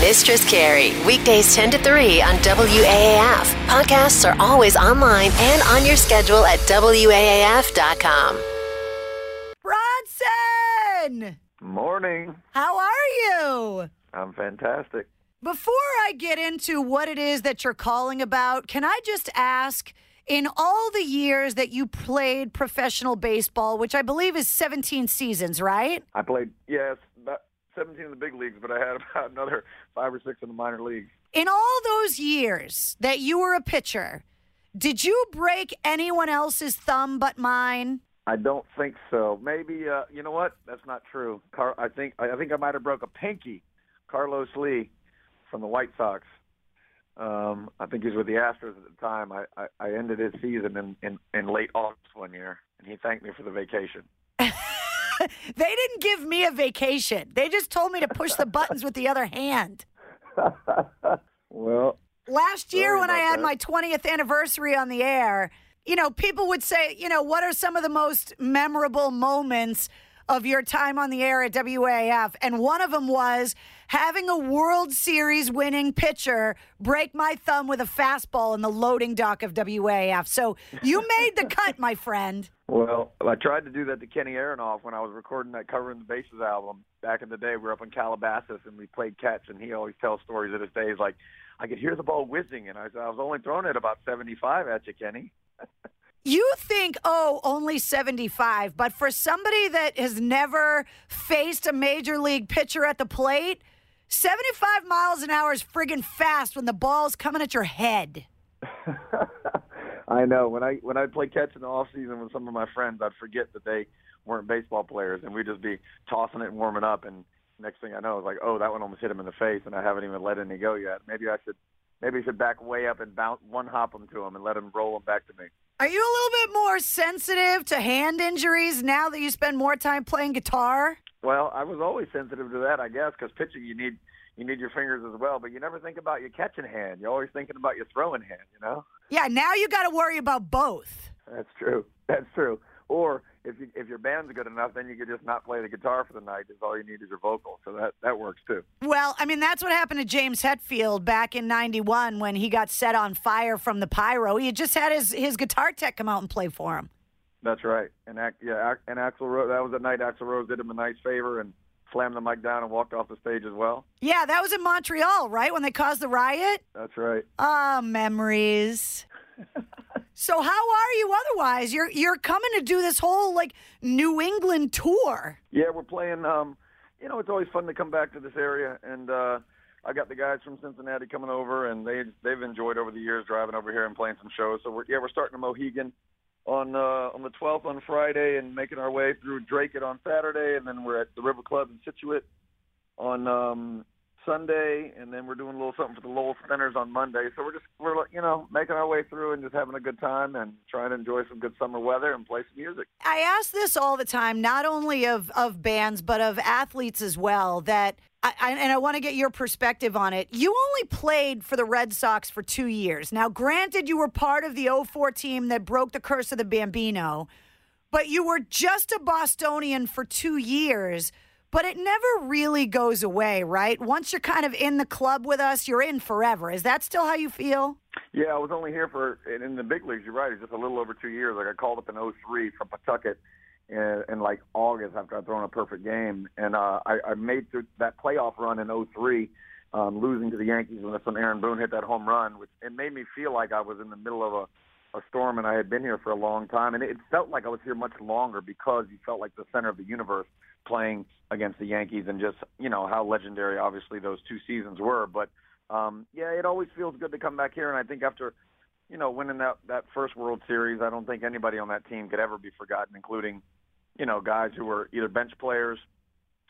Mistress Carrie, weekdays 10 to 3 on WAAF. Podcasts are always online and on your schedule at WAAF.com. Bronson! Morning. How are you? I'm fantastic. Before I get into what it is that you're calling about, can I just ask in all the years that you played professional baseball, which I believe is 17 seasons, right? I played, yes, about 17 in the big leagues, but I had about another five or six in the minor leagues. In all those years that you were a pitcher, did you break anyone else's thumb but mine? I don't think so. Maybe uh, you know what? That's not true. Car- I think I think I might have broke a pinky. Carlos Lee from the White Sox. Um, I think he was with the Astros at the time. I, I, I ended his season in, in, in late August one year, and he thanked me for the vacation. they didn't give me a vacation. They just told me to push the buttons with the other hand. well, Last year, when I had that. my 20th anniversary on the air, you know, people would say, you know, what are some of the most memorable moments of your time on the air at WAAF? And one of them was having a World Series winning pitcher break my thumb with a fastball in the loading dock of WAAF. So you made the cut, my friend. Well, I tried to do that to Kenny Aronoff when I was recording that Covering the Bases album back in the day. We were up in Calabasas and we played catch, and he always tells stories of his days like, I could hear the ball whizzing, and I said, I was only throwing it about 75 at you, Kenny. You think, oh, only 75, but for somebody that has never faced a major league pitcher at the plate, 75 miles an hour is friggin' fast when the ball's coming at your head. I know when I when I play catch in the off season with some of my friends, I'd forget that they weren't baseball players, and we'd just be tossing it and warming up. And next thing I know, it's like, oh, that one almost hit him in the face, and I haven't even let any go yet. Maybe I should maybe I should back way up and bounce one hop him to him and let him roll him back to me. Are you a little bit more sensitive to hand injuries now that you spend more time playing guitar? Well, I was always sensitive to that, I guess, because pitching you need you need your fingers as well, but you never think about your catching hand. You're always thinking about your throwing hand. You know. Yeah, now you got to worry about both. That's true. That's true. Or if you, if your band's good enough, then you could just not play the guitar for the night. Is all you need is your vocal. So that that works too. Well, I mean, that's what happened to James Hetfield back in 91 when he got set on fire from the pyro. He had just had his, his guitar tech come out and play for him. That's right. And yeah, and Axl Rose. That was the night Axl Rose did him a nice favor and slammed the mic down and walked off the stage as well. Yeah, that was in Montreal, right? When they caused the riot? That's right. Ah, memories. so how are you otherwise? You're you're coming to do this whole like New England tour. Yeah, we're playing. Um, you know, it's always fun to come back to this area, and uh, I got the guys from Cincinnati coming over, and they they've enjoyed over the years driving over here and playing some shows. So we're yeah, we're starting in Mohegan on uh, on the 12th on Friday, and making our way through Dracut on Saturday, and then we're at the River Club in Scituate on um, Sunday, and then we're doing a little something for the Lowell Spinners on Monday. So we're just we're you know making our way through and just having a good time and trying to enjoy some good summer weather and play some music. I ask this all the time, not only of of bands but of athletes as well. That I, and I want to get your perspective on it. You only played for the Red Sox for two years. Now, granted, you were part of the 04 team that broke the curse of the Bambino, but you were just a Bostonian for two years. But it never really goes away, right? Once you're kind of in the club with us, you're in forever. Is that still how you feel? Yeah, I was only here for in the big leagues. You're right. It's just a little over two years. Like I called up in '03 from Pawtucket in, in like August after I'd thrown a perfect game, and uh, I, I made through that playoff run in '03, um, losing to the Yankees when that's when Aaron Boone hit that home run, which it made me feel like I was in the middle of a, a storm, and I had been here for a long time, and it felt like I was here much longer because you felt like the center of the universe playing against the Yankees, and just you know how legendary obviously those two seasons were, but um, yeah, it always feels good to come back here, and I think after you know winning that that first World Series, I don't think anybody on that team could ever be forgotten, including you know guys who were either bench players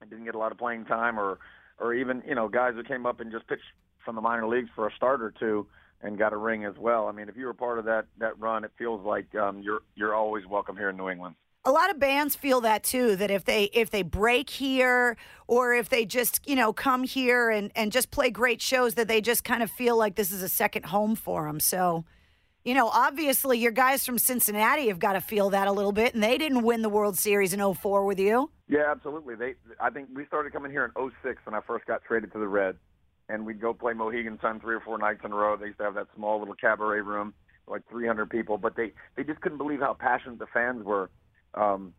and didn't get a lot of playing time, or or even you know guys who came up and just pitched from the minor leagues for a start or two and got a ring as well. I mean, if you were part of that that run, it feels like um, you're you're always welcome here in New England. A lot of bands feel that too. That if they if they break here, or if they just you know come here and and just play great shows, that they just kind of feel like this is a second home for them. So, you know, obviously your guys from Cincinnati have got to feel that a little bit, and they didn't win the World Series in 04 with you. Yeah, absolutely. They I think we started coming here in 06 when I first got traded to the Reds and we'd go play Mohegan Sun three or four nights in a row. They used to have that small little cabaret room, like 300 people, but they they just couldn't believe how passionate the fans were. Um,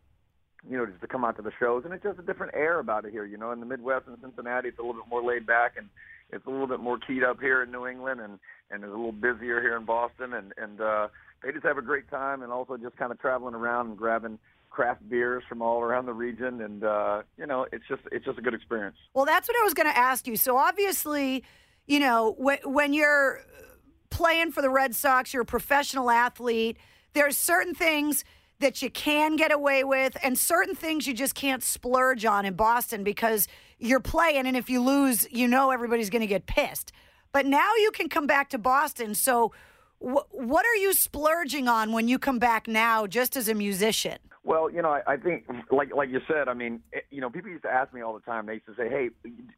you know, just to come out to the shows, and it's just a different air about it here. You know, in the Midwest in Cincinnati, it's a little bit more laid back, and it's a little bit more keyed up here in New England, and and it's a little busier here in Boston, and and uh, they just have a great time, and also just kind of traveling around and grabbing craft beers from all around the region, and uh, you know, it's just it's just a good experience. Well, that's what I was going to ask you. So obviously, you know, when, when you're playing for the Red Sox, you're a professional athlete. There's certain things that you can get away with, and certain things you just can't splurge on in Boston because you're playing, and if you lose, you know everybody's going to get pissed. But now you can come back to Boston, so. what are you splurging on when you come back now, just as a musician? Well, you know, I, I think, like like you said, I mean, it, you know, people used to ask me all the time. They used to say, "Hey,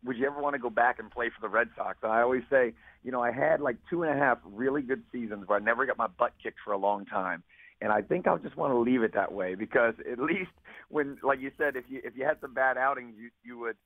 would you ever want to go back and play for the Red Sox?" And I always say, you know, I had like two and a half really good seasons where I never got my butt kicked for a long time, and I think I just want to leave it that way because at least when, like you said, if you if you had some bad outings, you you would,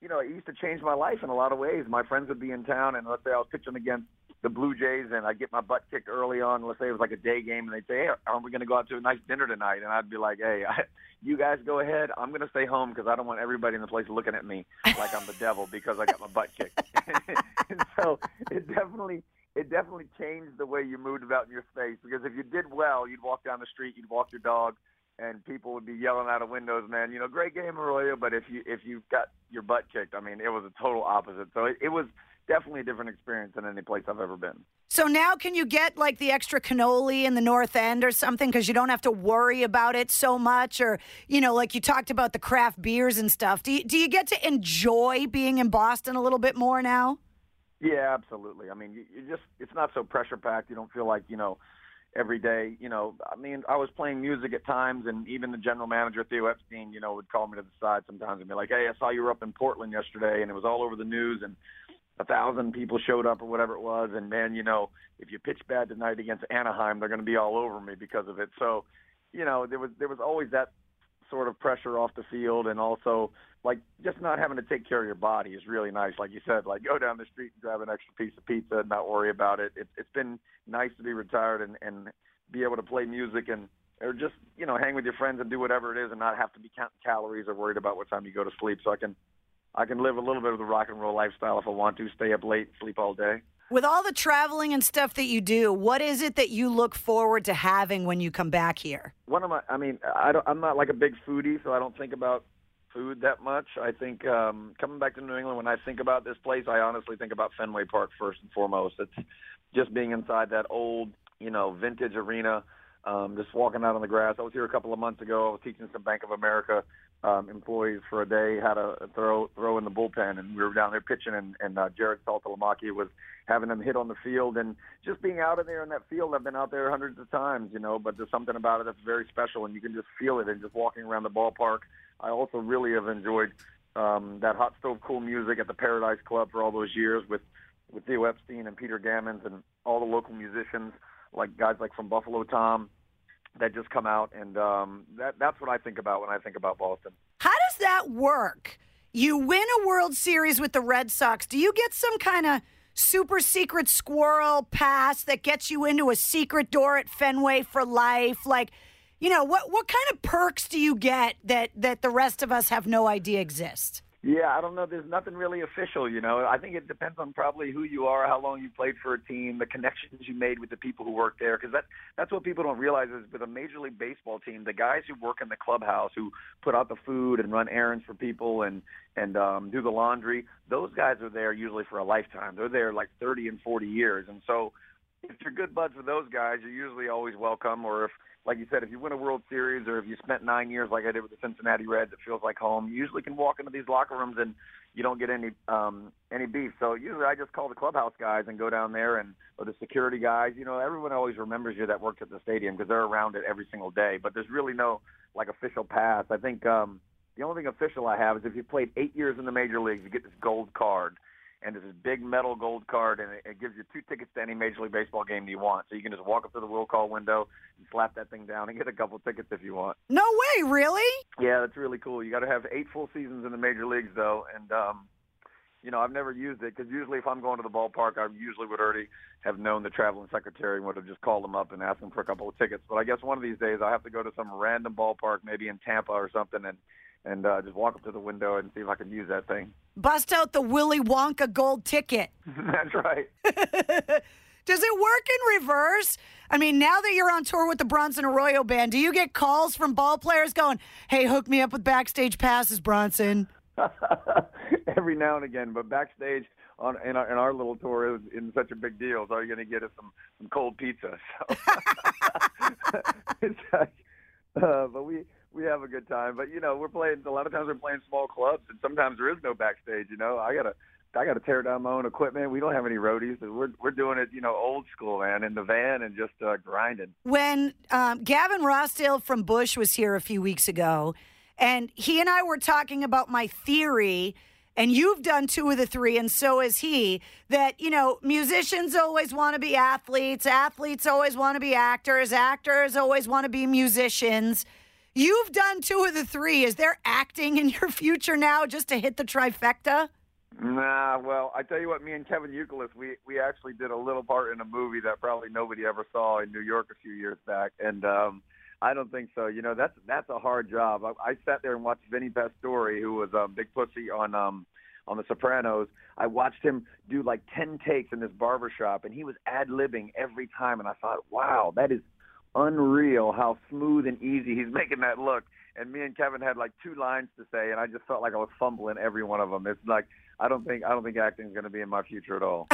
you know, it used to change my life in a lot of ways. My friends would be in town, and let's say I was pitching against the Blue Jays and I get my butt kicked early on. Let's say it was like a day game, and they'd say, "Hey, aren't we going to go out to a nice dinner tonight?" And I'd be like, "Hey, I, you guys go ahead. I'm going to stay home because I don't want everybody in the place looking at me like I'm the devil because I got my butt kicked." and so it definitely it definitely changed the way you moved about in your space because if you did well, you'd walk down the street, you'd walk your dog, and people would be yelling out of windows, "Man, you know, great game, Arroyo." But if you if you got your butt kicked, I mean, it was a total opposite. So it, it was definitely a different experience than any place I've ever been. So now, can you get like the extra cannoli in the North End or something because you don't have to worry about it so much? Or you know, like you talked about the craft beers and stuff. Do you, do you get to enjoy being in Boston a little bit more now? Yeah, absolutely. I mean, you, you just it's not so pressure packed. You don't feel like you know every day. You know, I mean, I was playing music at times, and even the general manager Theo Epstein, you know, would call me to the side sometimes and be like, "Hey, I saw you were up in Portland yesterday, and it was all over the news, and a thousand people showed up or whatever it was, and man, you know, if you pitch bad tonight against Anaheim, they're going to be all over me because of it. So, you know, there was there was always that sort of pressure off the field, and also like just not having to take care of your body is really nice. Like you said, like go down the street and grab an extra piece of pizza and not worry about it. it it's been nice to be retired and and be able to play music and or just you know hang with your friends and do whatever it is and not have to be counting calories or worried about what time you go to sleep. So I can I can live a little bit of the rock and roll lifestyle if I want to, stay up late, sleep all day. With all the traveling and stuff that you do, what is it that you look forward to having when you come back here? One of my, I mean, I don't, I'm not like a big foodie, so I don't think about food that much. I think um, coming back to New England, when I think about this place, I honestly think about Fenway Park first and foremost. It's just being inside that old, you know, vintage arena um, just walking out on the grass. I was here a couple of months ago. I was teaching some Bank of America um, employees for a day how to throw throw in the bullpen, and we were down there pitching, and, and uh, Jarrod Saltalamacchia was having them hit on the field, and just being out in there in that field. I've been out there hundreds of times, you know, but there's something about it that's very special, and you can just feel it. And just walking around the ballpark, I also really have enjoyed um, that hot stove cool music at the Paradise Club for all those years with with Theo Epstein and Peter Gammons and all the local musicians like guys like from Buffalo Tom that just come out, and um, that that's what I think about when I think about Boston. How does that work? You win a World Series with the Red Sox. Do you get some kind of super secret squirrel pass that gets you into a secret door at Fenway for life? Like, you know, what what kind of perks do you get that that the rest of us have no idea exist? Yeah, I don't know. There's nothing really official, you know. I think it depends on probably who you are, how long you played for a team, the connections you made with the people who work there. Because that that's what people don't realize is with a major league baseball team, the guys who work in the clubhouse, who put out the food and run errands for people and and um, do the laundry, those guys are there usually for a lifetime. They're there like 30 and 40 years, and so if you're good buds with those guys, you're usually always welcome. Or if, like you said, if you win a World Series, or if you spent nine years like I did with the Cincinnati Reds, it feels like home. You usually can walk into these locker rooms and you don't get any um, any beef. So usually I just call the clubhouse guys and go down there, and or the security guys. You know, everyone always remembers you that works at the stadium because they're around it every single day. But there's really no like official pass. I think um, the only thing official I have is if you played eight years in the major leagues, you get this gold card and it's this big metal gold card, and it, it gives you two tickets to any Major League Baseball game you want. So you can just walk up to the will call window and slap that thing down and get a couple tickets if you want. No way, really? Yeah, that's really cool. You got to have eight full seasons in the major leagues though, and um, you know I've never used it because usually if I'm going to the ballpark, I usually would already have known the traveling secretary and would have just called them up and asked them for a couple of tickets. But I guess one of these days I have to go to some random ballpark, maybe in Tampa or something, and and uh, just walk up to the window and see if I can use that thing. Bust out the Willy Wonka gold ticket. That's right. Does it work in reverse? I mean, now that you're on tour with the Bronson Arroyo band, do you get calls from ball players going, "Hey, hook me up with backstage passes, Bronson"? Every now and again, but backstage on in our, in our little tour is in such a big deal. So you're going to get us some some cold pizza. So it's like, uh, but we we have a good time. But you know, we're playing a lot of times we're playing small clubs, and sometimes there is no backstage. You know, I gotta I gotta tear down my own equipment. We don't have any roadies. We're we're doing it, you know, old school, man, in the van and just uh, grinding. When um, Gavin Rossdale from Bush was here a few weeks ago, and he and I were talking about my theory. And you've done two of the three, and so has he. That, you know, musicians always want to be athletes, athletes always want to be actors, actors always want to be musicians. You've done two of the three. Is there acting in your future now just to hit the trifecta? Nah, well, I tell you what, me and Kevin Youkilis, we we actually did a little part in a movie that probably nobody ever saw in New York a few years back, and um, I don't think so. You know, that's that's a hard job. I, I sat there and watched Vinny Pastore, who was um, Big Pussy on um, on The Sopranos. I watched him do like ten takes in this barber shop, and he was ad libbing every time, and I thought, wow, that is unreal how smooth and easy he's making that look. And me and Kevin had like two lines to say, and I just felt like I was fumbling every one of them. It's like I don't think I don't think acting is going to be in my future at all.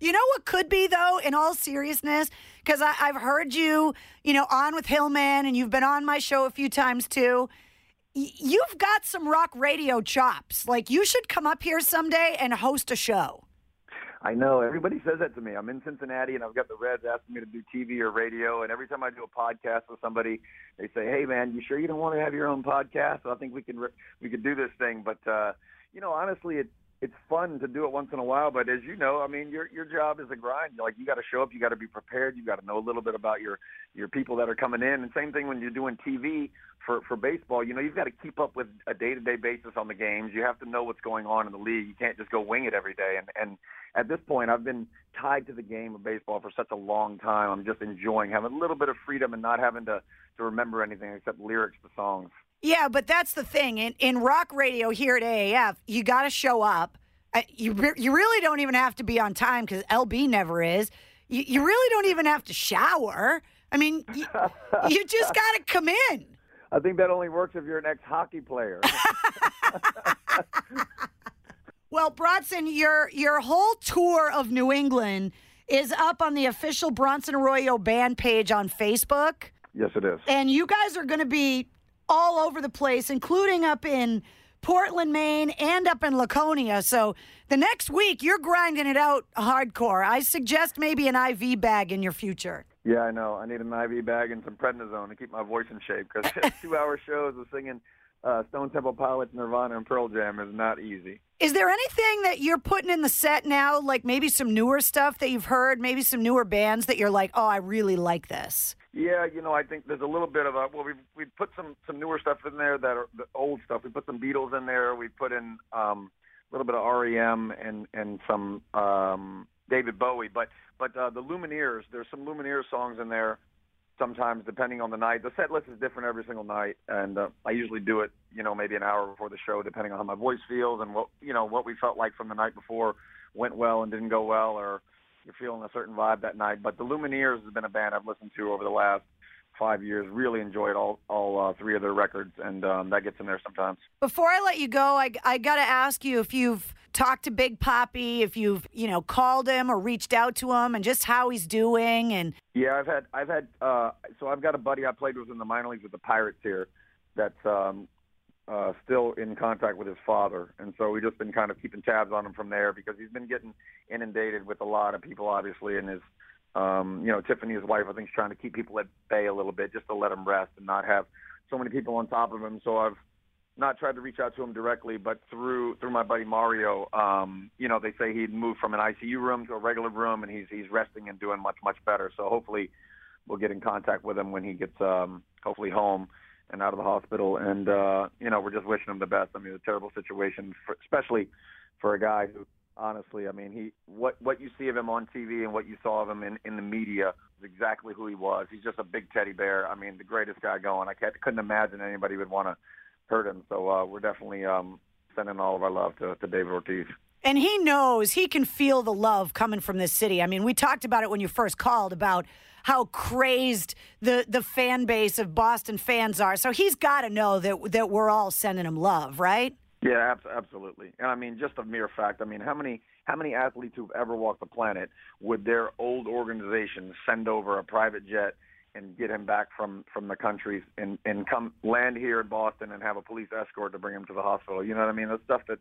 you know what could be though, in all seriousness, because I've heard you, you know, on with Hillman, and you've been on my show a few times too. Y- you've got some rock radio chops. Like you should come up here someday and host a show. I know everybody says that to me. I'm in Cincinnati and I've got the Reds asking me to do TV or radio, and every time I do a podcast with somebody, they say, "Hey, man, you sure you don't want to have your own podcast? I think we can re- we could do this thing." But uh, you know, honestly, it it's fun to do it once in a while. But as you know, I mean, your your job is a grind. Like you got to show up, you got to be prepared, you got to know a little bit about your your people that are coming in. And same thing when you're doing TV for for baseball. You know, you've got to keep up with a day to day basis on the games. You have to know what's going on in the league. You can't just go wing it every day. And and at this point, I've been tied to the game of baseball for such a long time. I'm just enjoying having a little bit of freedom and not having to to remember anything except lyrics to songs. Yeah, but that's the thing. In in rock radio here at AAF, you got to show up. You re- you really don't even have to be on time because LB never is. You, you really don't even have to shower. I mean, you, you just got to come in. I think that only works if you're an ex hockey player. Well, Bronson, your your whole tour of New England is up on the official Bronson Arroyo band page on Facebook. yes, it is. And you guys are going to be all over the place, including up in Portland, Maine, and up in Laconia. So the next week, you're grinding it out hardcore. I suggest maybe an IV bag in your future. Yeah, I know. I need an IV bag and some prednisone to keep my voice in shape because two-hour shows of singing uh, Stone Temple Pilots, Nirvana, and Pearl Jam is not easy. Is there anything that you're putting in the set now, like maybe some newer stuff that you've heard, maybe some newer bands that you're like, oh, I really like this? Yeah, you know, I think there's a little bit of a well, we we put some some newer stuff in there that are the old stuff. We put some Beatles in there. We put in um, a little bit of REM and and some um, David Bowie. But but uh, the Lumineers, there's some Lumineers songs in there. Sometimes, depending on the night, the set list is different every single night, and uh, I usually do it, you know, maybe an hour before the show, depending on how my voice feels and what you know what we felt like from the night before went well and didn't go well, or you're feeling a certain vibe that night. But the Lumineers has been a band I've listened to over the last five years. Really enjoyed all all uh, three of their records, and um, that gets in there sometimes. Before I let you go, I, I got to ask you if you've talked to Big Papi, if you've you know called him or reached out to him, and just how he's doing. And Yeah, I've had I've had uh so I've got a buddy I played with in the minor leagues with the Pirates here that's um uh still in contact with his father. And so we've just been kind of keeping tabs on him from there because he's been getting inundated with a lot of people obviously and his um you know Tiffany his wife I think is trying to keep people at bay a little bit just to let him rest and not have so many people on top of him. So I've not tried to reach out to him directly, but through through my buddy Mario, um, you know, they say he'd moved from an ICU room to a regular room, and he's he's resting and doing much much better. So hopefully, we'll get in contact with him when he gets um, hopefully home and out of the hospital. And uh, you know, we're just wishing him the best. I mean, a terrible situation, for, especially for a guy who, honestly, I mean, he what what you see of him on TV and what you saw of him in in the media is exactly who he was. He's just a big teddy bear. I mean, the greatest guy going. I can't, couldn't imagine anybody would want to hurt him. So uh, we're definitely um, sending all of our love to, to David Ortiz. And he knows he can feel the love coming from this city. I mean, we talked about it when you first called about how crazed the the fan base of Boston fans are. So he's got to know that that we're all sending him love, right? Yeah, absolutely. And I mean, just a mere fact. I mean, how many how many athletes who've ever walked the planet would their old organization send over a private jet and get him back from from the country and and come land here in Boston and have a police escort to bring him to the hospital. You know what I mean? That's stuff that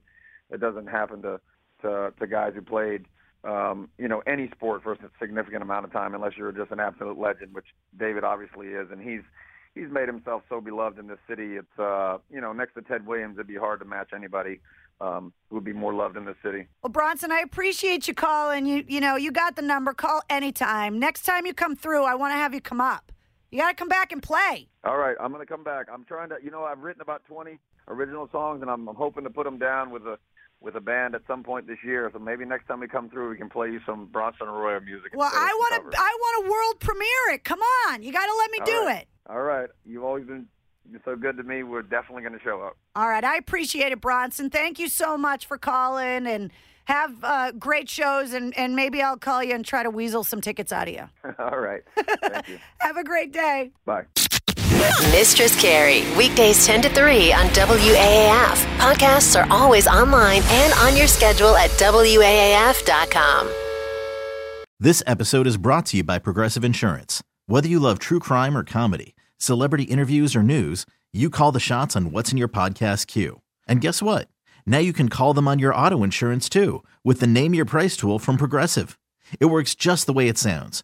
that doesn't happen to to, to guys who played um, you know any sport for a significant amount of time unless you're just an absolute legend, which David obviously is, and he's he's made himself so beloved in this city. It's uh, you know next to Ted Williams, it'd be hard to match anybody um, who would be more loved in the city. Well, Bronson, I appreciate you calling. You you know you got the number. Call anytime. Next time you come through, I want to have you come up. You got to come back and play. All right, I'm going to come back. I'm trying to, you know, I've written about 20 original songs, and I'm, I'm hoping to put them down with a with a band at some point this year. So maybe next time we come through, we can play you some Bronson Arroyo music. Well, I want to, I want to world premiere it. Come on, you got to let me All do right. it. All right, you've always been so good to me. We're definitely going to show up. All right, I appreciate it, Bronson. Thank you so much for calling and have uh, great shows. And, and maybe I'll call you and try to weasel some tickets out of you. All right, thank you. Have a great day. Bye. Mistress Carrie, weekdays 10 to 3 on WAAF. Podcasts are always online and on your schedule at WAAF.com. This episode is brought to you by Progressive Insurance. Whether you love true crime or comedy, celebrity interviews or news, you call the shots on what's in your podcast queue. And guess what? Now you can call them on your auto insurance too with the Name Your Price tool from Progressive. It works just the way it sounds.